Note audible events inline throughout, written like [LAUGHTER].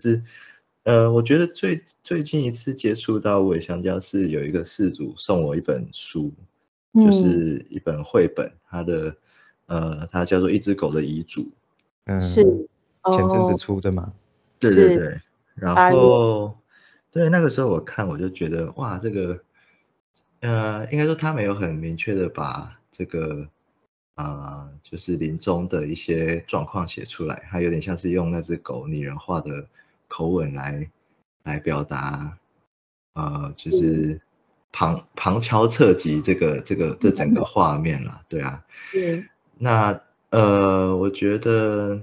是，呃，我觉得最最近一次接触到尾香蕉是有一个事主送我一本书，就是一本绘本，它的呃，它叫做《一只狗的遗嘱》，嗯，是前阵子哦。出的嘛，对对是。对，然后对那个时候我看我就觉得哇，这个呃，应该说他没有很明确的把这个啊、就是临终的一些状况写出来，他有点像是用那只狗拟人化的口吻来来表达，呃，就是旁旁敲侧击这个这个这整个 [LAUGHS] 画面啦，对啊，是。那呃，我觉得，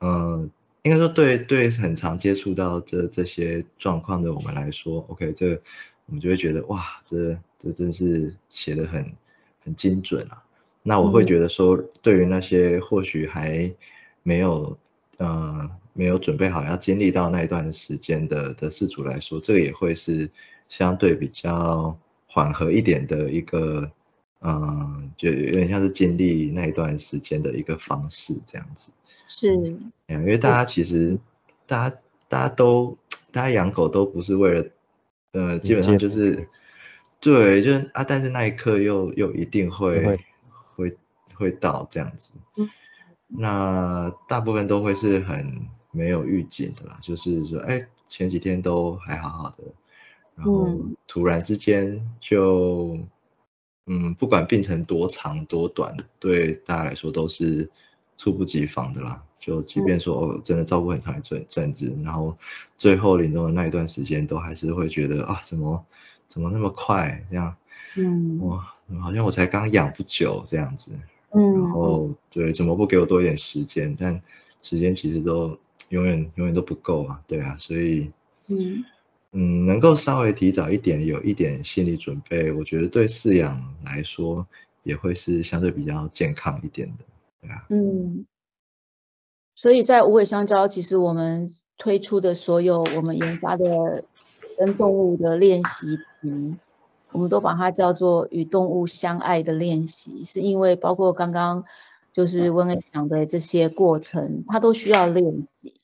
嗯、应该说对对很常接触到这这些状况的我们来说，OK，这我们就会觉得哇，这这真是写的很很精准啊。那我会嗯觉得说，对于那些或许还没有呃没有准备好要经历到那一段时间的的事主来说，这个也会是相对比较缓和一点的一个嗯，就有点像是经历那一段时间的一个方式这样子。是，嗯因为大家其实，大家大家都，大家养狗都不是为了，呃，基本上就是，对，就是啊，但是那一刻又又一定会会会会到这样子嗯。那大部分都会是很没有预警的啦，就是说，哎，前几天都还好好的，然后嗯突然之间就，嗯，不管病程多长多短，对大家来说都是猝不及防的啦。就即便说哦，真的照顾很长一阵阵子，然后最后临终的那一段时间，都还是会觉得啊，怎么怎么那么快这样？嗯哇，好像我才刚养不久这样子。嗯然嗯，后对，怎么不给我多一点时间？但时间其实都永远永远都不够啊，对啊，所以嗯嗯，能够稍微提早一点，有一点心理准备，我觉得对饲养来说也会是相对比较健康一点的，对啊，嗯，所以在无尾香蕉，其实我们推出的所有我们研发的跟动物的练习题，我们都把它叫做与动物相爱的练习，是因为包括刚刚就是温恩讲的这些过程，它都需要练习。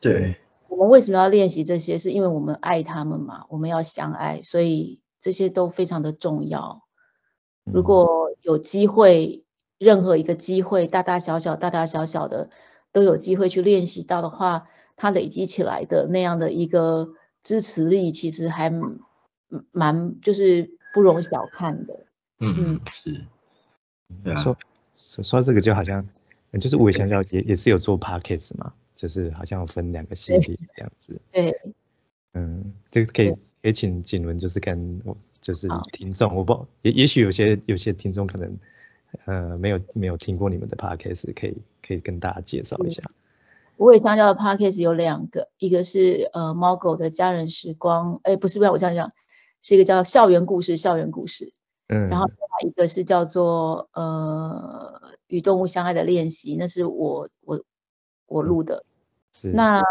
对，我们为什么要练习这些？是因为我们爱他们嘛，我们要相爱，所以这些都非常的重要。如果有机会，任何一个机会，大大小小、大大小小的，都有机会去练习到的话，它累积起来的那样的一个支持力，其实还蛮蛮就是不容小看的。嗯嗯是，说说说到这个就好像，呃就是五尾香蕉也也是有做 podcast 嘛，就是好像分两个系列这样子。对，嗯，这个可以对可以请景伦就是跟我就是听众，我不也也许有些有些听众可能呃没有没有听过你们的 podcast，可以可以跟大家介绍一下。无尾香蕉的 podcast 有两个，一个是呃猫狗的家人时光，哎，不是，不是我这样讲，是一个叫校园故事，校园故事。嗯，然后另外一个是叫做呃与动物相爱的练习，那是我我我录的。那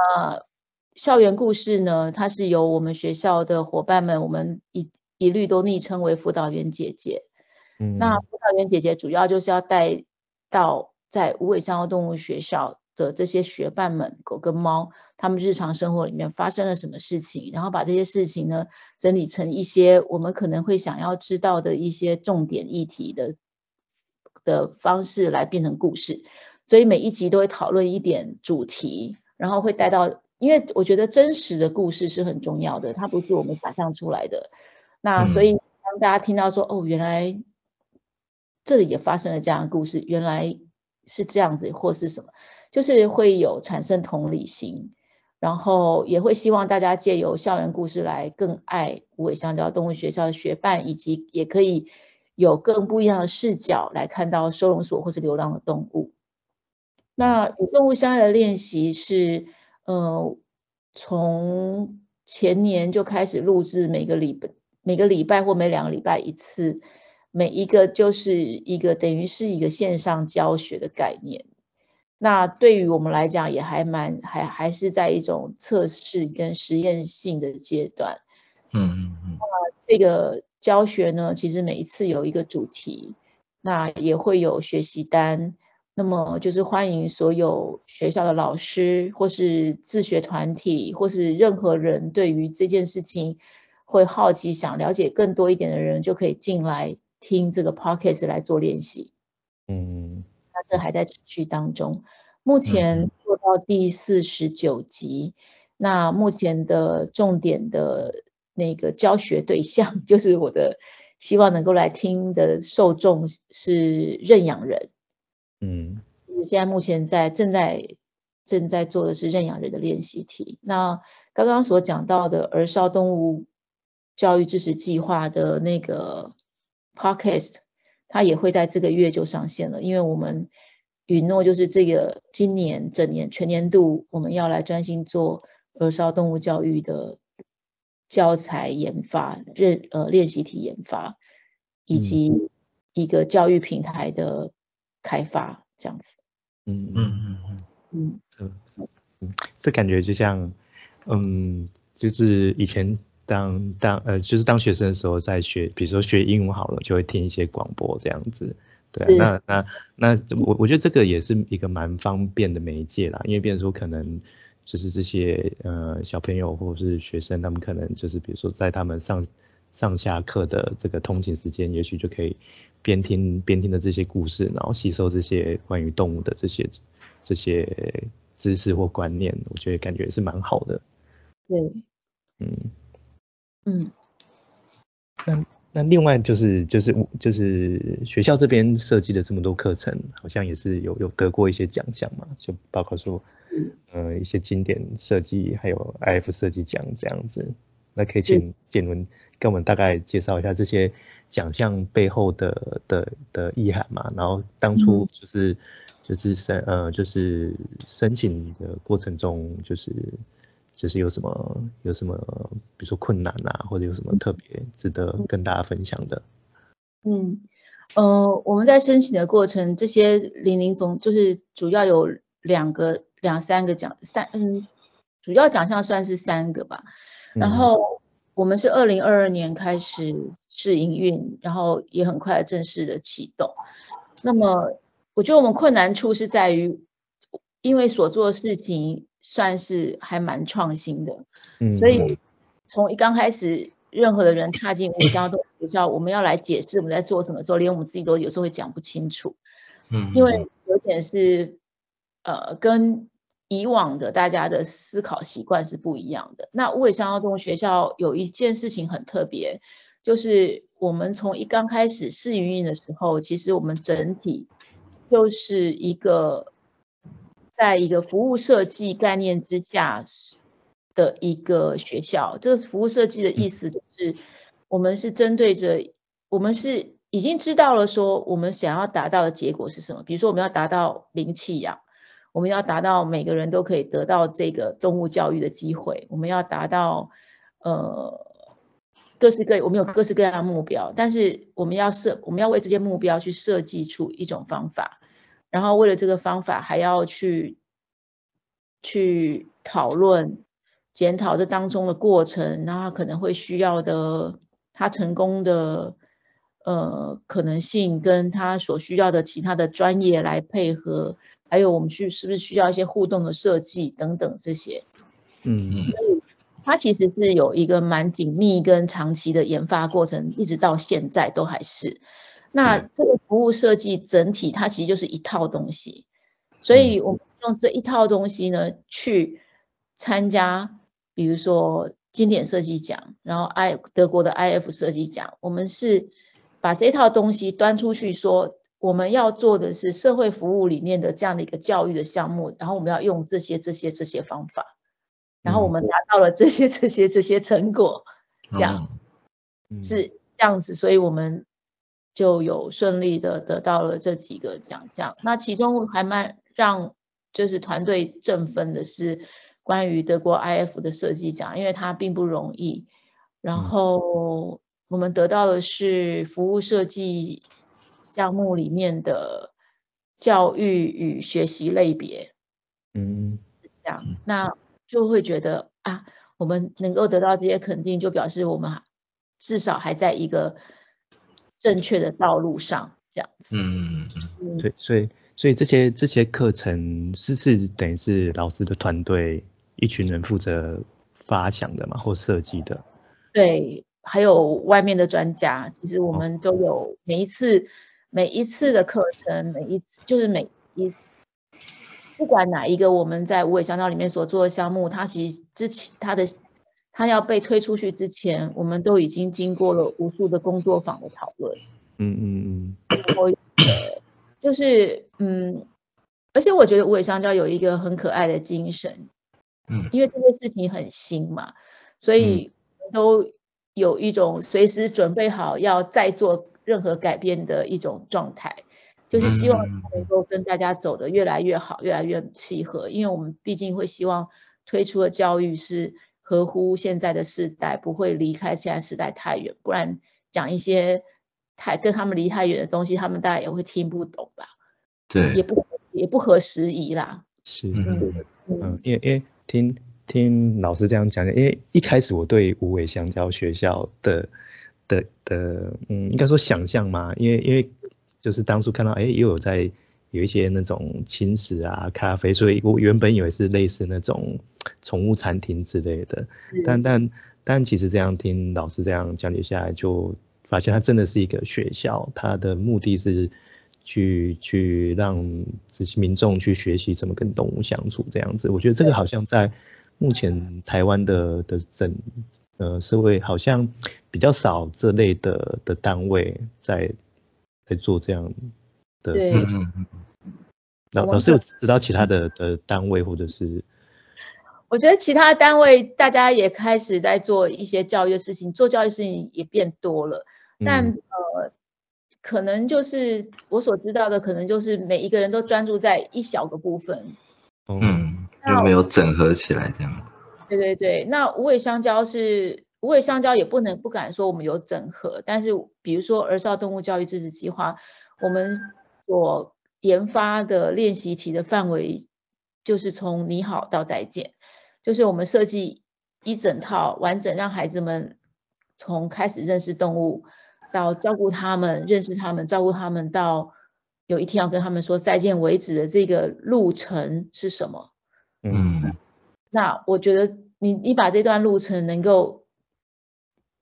校园故事呢，它是由我们学校的伙伴们，我们一一律都昵称为辅导员姐姐。嗯那辅导员姐姐主要就是要带到在无尾香蕉动物学校的这些学伴们，狗跟猫，他们日常生活里面发生了什么事情，然后把这些事情呢整理成一些我们可能会想要知道的一些重点议题的的方式来变成故事。所以每一集都会讨论一点主题，然后会带到，因为我觉得真实的故事是很重要的，它不是我们想象出来的。那所以当大家听到说，哦，原来这里也发生了这样的故事，原来是这样子，或是什么，就是会有产生同理心，然后也会希望大家借由校园故事来更爱无尾香蕉动物学校的学伴，以及也可以有更不一样的视角来看到收容所或是流浪的动物。那与动物相爱的练习是，呃，从前年就开始录制，每个礼拜每个礼拜或每两个礼拜一次，每一个就是一个等于是一个线上教学的概念。那对于我们来讲，也还蛮还还是在一种测试跟实验性的阶段，嗯嗯嗯，那这个教学呢，其实每一次有一个主题，那也会有学习单。那么就是欢迎所有学校的老师，或是自学团体，或是任何人对于这件事情会好奇、想了解更多一点的人，就可以进来听这个 podcast 来做练习。嗯，那这还在持续当中，目前做到第四十九集。那目前的重点的那个教学对象，[LAUGHS] 就是我的希望能够来听的受众是认养人。嗯，现在目前在正在正在做的是认养人的练习题。那刚刚所讲到的儿少动物教育支持计划的那个 podcast，它也会在这个月就上线了。因为我们允诺就是这个今年整年全年度我们要来专心做儿少动物教育的教材研发、认呃练习题研发，以及一个教育平台的。开发这样子，嗯嗯嗯嗯嗯。嗯，这感觉就像，嗯，就是以前当当呃，就是当学生的时候在学，比如说学英文好了，就会听一些广播这样子，对，那那那我我觉得这个也是一个蛮方便的媒介啦，因为比如说可能就是这些呃小朋友或者是学生，他们可能就是比如说在他们上上下课的这个通勤时间，也许就可以。边听边听的这些故事，然后吸收这些关于动物的这些这些知识或观念，我觉得感觉是蛮好的。对，嗯嗯。那那另外就是就是就是学校这边设计的这么多课程，好像也是有有得过一些奖项嘛，就包括说，呃，一些经典设计，还有 IF 设计奖这样子。那可以请简文跟我们大概介绍一下这些。奖项背后的的的意涵嘛，然后当初就是就是申呃就是申请的过程中，就是就是有什么有什么，比如说困难啊，或者有什么特别值得跟大家分享的。嗯呃，我们在申请的过程，这些零零总就是主要有两个两三个奖三嗯，主要奖项算是三个吧，然后。我们是二零二二年开始试营运，然后也很快正式的启动。那么，我觉得我们困难处是在于，因为所做的事情算是还蛮创新的，嗯，所以从一刚开始，任何的人踏进我们高中学校，我们要来解释我们在做什么时候，连我们自己都有时候会讲不清楚，嗯，因为有点是，呃，跟。以往的大家的思考习惯是不一样的。那五尾山奥动学校有一件事情很特别，就是我们从一刚开始试营运的时候，其实我们整体就是一个在一个服务设计概念之下的一个学校。这个服务设计的意思就是，我们是针对着，我们是已经知道了说我们想要达到的结果是什么。比如说，我们要达到零弃养。我们要达到每个人都可以得到这个动物教育的机会，我们要达到呃各式各我们有各式各样的目标，但是我们要设我们要为这些目标去设计出一种方法，然后为了这个方法还要去去讨论检讨这当中的过程，然后可能会需要的他成功的呃可能性跟他所需要的其他的专业来配合。还有我们去是不是需要一些互动的设计等等这些，嗯嗯，它其实是有一个蛮紧密跟长期的研发过程，一直到现在都还是。那这个服务设计整体它其实就是一套东西，所以我们用这一套东西呢去参加，比如说经典设计奖，然后 I 德国的 IF 设计奖，我们是把这套东西端出去说。我们要做的是社会服务里面的这样的一个教育的项目，然后我们要用这些、这些、这些方法，然后我们达到了这些、这些、这些成果，这样是这样子，所以我们就有顺利的得到了这几个奖项。那其中还蛮让就是团队振奋的是关于德国 IF 的设计奖，因为它并不容易。然后我们得到的是服务设计。项目里面的教育与学习类别，嗯，这样，那就会觉得啊，我们能够得到这些肯定，就表示我们至少还在一个正确的道路上，这样子。嗯。对，所以所以这些这些课程是是等于是老师的团队一群人负责发想的嘛，或设计的。对，还有外面的专家，其实我们都有每一次每一次的课程，每一次就是每一。不管哪一个我们在无尾香蕉里面所做的项目，它其实之前它的它要被推出去之前，我们都已经经过了无数的工作坊的讨论。嗯嗯嗯。然后就是嗯，而且我觉得无尾香蕉有一个很可爱的精神。嗯。因为这件事情很新嘛，所以都有一种随时准备好要再做任何改变的一种状态。就是希望能够跟大家走得越来越好，越来越契合。因为我们毕竟会希望推出的教育是合乎现在的时代，不会离开现在时代太远。不然讲一些太跟他们离太远的东西，他们大概也会听不懂吧？对，也不也不合时宜啦。是，嗯嗯，因为因为听听老师这样讲，因为一开始我对无尾香蕉学校的的的，嗯，应该说想象嘛，因为因为。就是当初看到，哎，又有在有一些那种轻食啊、咖啡，所以我原本以为是类似那种宠物餐厅之类的。但但但其实这样听老师这样讲解下来，就发现它真的是一个学校，它的目的是去去让这些民众去学习怎么跟动物相处这样子。我觉得这个好像在目前台湾的的整呃社会好像比较少这类的的单位在。在做这样的事情，老老师有知道其他的的单位或者是？我觉得其他单位大家也开始在做一些教育的事情，做教育事情也变多了，但呃，可能就是我所知道的，可能就是每一个人都专注在一小个部分，嗯，有没有整合起来这样？对对对，那无尾香蕉是。无尾香蕉也不能不敢说我们有整合，但是比如说儿少动物教育支持计划，我们所研发的练习题的范围就是从你好到再见，就是我们设计一整套完整，让孩子们从开始认识动物，到照顾他们、认识他们、照顾他们，到有一天要跟他们说再见为止的这个路程是什么？嗯，那我觉得你你把这段路程能够。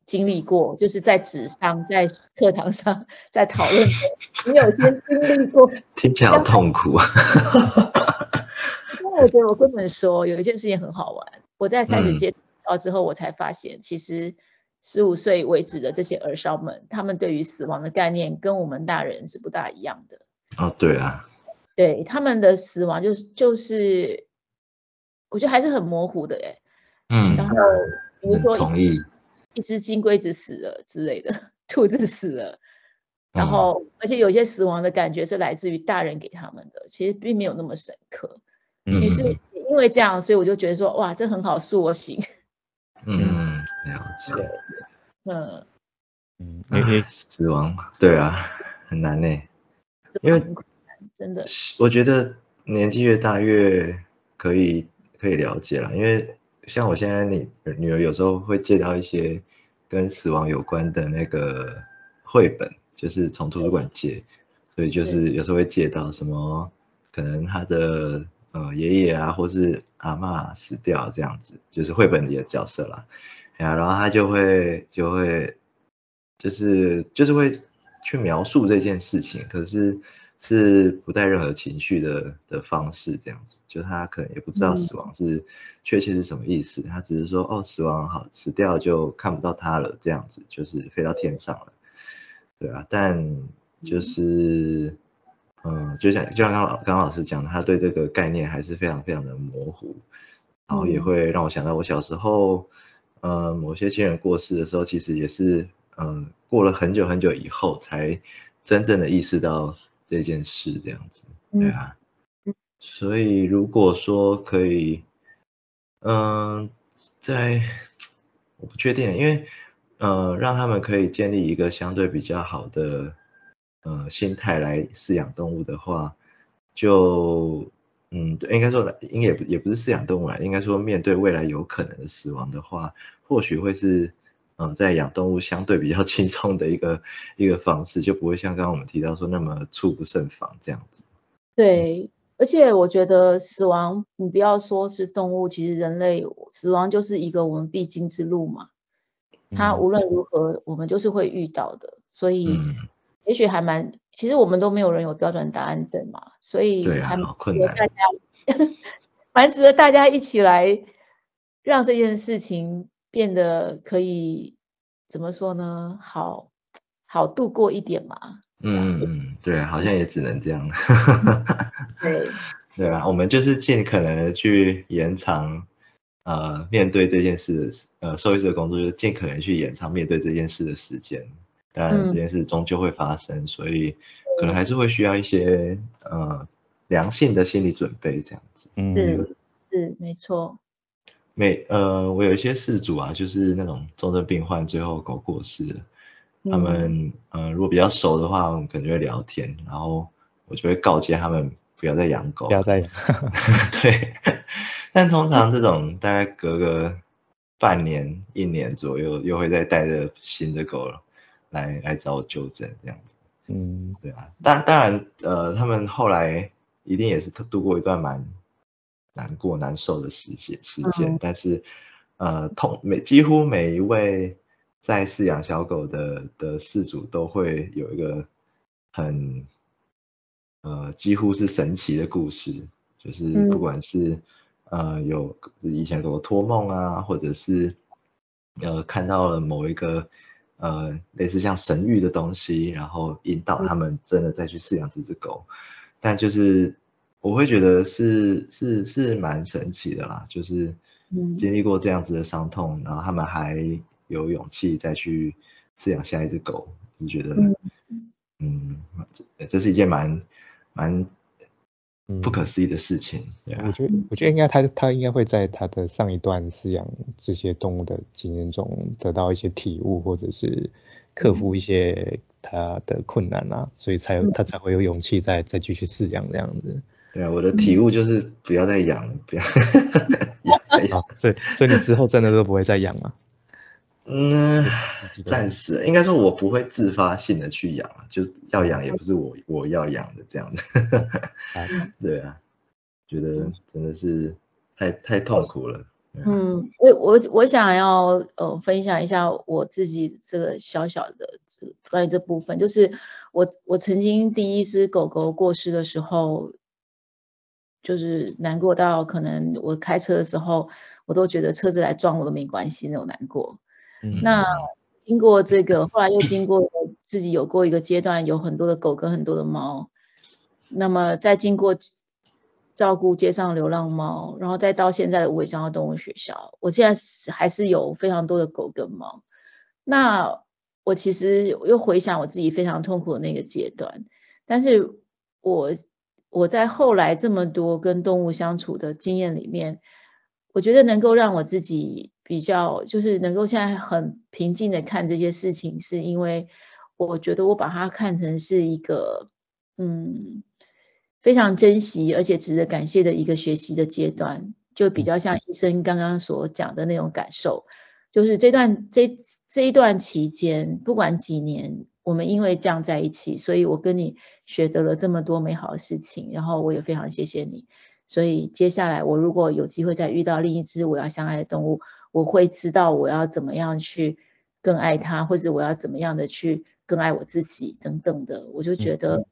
经历过，就是在纸上，在课堂上，在讨论。你有先经历过，听起来好痛苦啊！[LAUGHS] 因为我觉得我根本说有一件事情很好玩。我在开始接触之后，我才发现，其实十五岁为止的这些儿少们，他们对于死亡的概念跟我们大人是不大一样的。哦，对啊，对他们的死亡就是就是，我觉得还是很模糊的哎。嗯，然后比如说同意。一只金龟子死了之类的，兔子死了，然后而且有些死亡的感觉是来自于大人给他们的，其实并没有那么深刻。于是因为这样，所以我就觉得说，哇，这很好塑形。[LAUGHS] 嗯，了解。嗯嗯，死亡，对啊，很难呢。因为真的，我觉得年纪越大越可以可以了解了，因为。像我现在，你女儿有时候会借到一些跟死亡有关的那个绘本，就是从图书馆借，所以就是有时候会借到什么，可能他的呃爷爷啊，或是阿妈死掉这样子，就是绘本里的角色啦，呀，然后他就会就会就是就是会去描述这件事情，可是。是不带任何情绪的的方式，这样子，就他可能也不知道死亡是确切是什么意思，他只是说哦，死亡好，死掉就看不到他了，这样子就是飞到天上了，对啊，但就是，嗯，就像就像刚老刚老师讲，他对这个概念还是非常非常的模糊，然后也会让我想到我小时候，呃，某些亲人过世的时候，其实也是，嗯，过了很久很久以后才真正的意识到。这件事这样子，对啊，所以如果说可以，嗯，在我不确定，因为呃，让他们可以建立一个相对比较好的呃心态来饲养动物的话，就嗯，对，应该说应该也不也不是饲养动物啦，应该说面对未来有可能的死亡的话，或许会是嗯，在养动物相对比较 [LAUGHS] 轻松的一个一个方式，就不会像刚刚我们提到说那么猝不胜防这样子。对，而且我觉得死亡，你不要说是动物，其实人类死亡就是一个我们必经之路嘛。它无论如何，我们就是会遇到的，所以也许还蛮，其实我们都没有人有标准答案，对吗？所以还蛮困难，大家 [LAUGHS] 蛮值得大家一起来让这件事情变得可以怎么说呢？好好度过一点嘛。嗯嗯，对，好像也只能这样。对 [LAUGHS] 对啊，我们就是尽可能的去延长。呃，面对这件事，呃，受益者的工作就是尽可能去延长面对这件事的时间。当然，这件事终究会发生，所以可能还是会需要一些呃良性的心理准备，这样子。嗯，是是没错。每呃，我有一些事主啊，就是那种重症病患，最后狗过世了，他们呃，如果比较熟的话，我们可能就会聊天，然后我就会告诫他们不要再养狗，不要再养。[LAUGHS] [LAUGHS] 对。但通常这种大概隔个半年、一年左右，又会再带着新的狗来来找我就诊这样子。嗯，对啊。当当然，呃，他们后来一定也是度过一段蛮难过、难受的时间时间。但是，呃，通每几乎每一位在饲养小狗的的饲主都会有一个很呃几乎是神奇的故事，就是不管是。呃，有以前给我托梦啊，或者是呃看到了某一个呃类似像神谕的东西，然后引导他们真的再去饲养这只狗。但就是我会觉得是是是蛮神奇的啦，就是经历过这样子的伤痛，然后他们还有勇气再去饲养下一只狗，就觉得嗯，这这是一件蛮蛮。不可思议的事情，我觉得，我觉得应该他他应该会在他的上一段饲养这些动物的经验中得到一些体悟，或者是克服一些他的困难啊，所以才有他才会有勇气再再继续饲养这样子。对啊，我的体悟就是不要再养，不要 [LAUGHS] 养。所以所以你之后真的都不会再养吗？嗯，暂时应该说，我不会自发性的去养，就要养也不是我我要养的这样子。[LAUGHS] 对啊，觉得真的是太太痛苦了。嗯，我我我想要呃分享一下我自己这个小小的这关于这部分，就是我我曾经第一只狗狗过世的时候，就是难过到可能我开车的时候，我都觉得车子来撞我都没关系那种难过。那经过这个，后来又经过自己有过一个阶段，有很多的狗跟很多的猫。那么再经过照顾街上流浪猫，然后再到现在的无尾香蕉动物学校，我现在还是有非常多的狗跟猫。那我其实又回想我自己非常痛苦的那个阶段，但是我我在后来这么多跟动物相处的经验里面，我觉得能够让我自己。比较就是能够现在很平静的看这些事情，是因为我觉得我把它看成是一个嗯非常珍惜而且值得感谢的一个学习的阶段，就比较像医生刚刚所讲的那种感受，就是这段这这一段期间，不管几年，我们因为这样在一起，所以我跟你学得了这么多美好的事情，然后我也非常谢谢你，所以接下来我如果有机会再遇到另一只我要相爱的动物。我会知道我要怎么样去更爱它，或者我要怎么样的去更爱我自己等等的。我就觉得，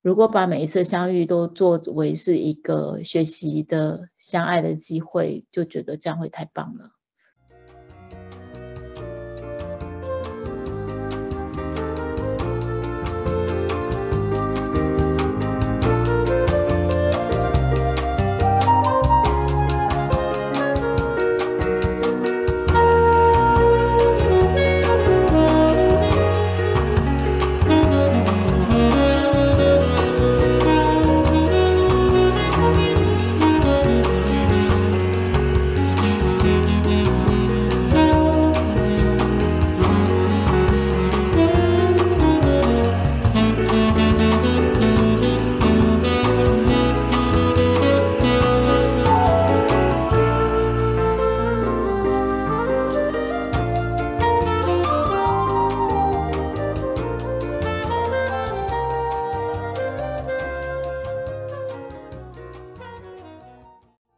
如果把每一次相遇都作为是一个学习的相爱的机会，就觉得这样会太棒了。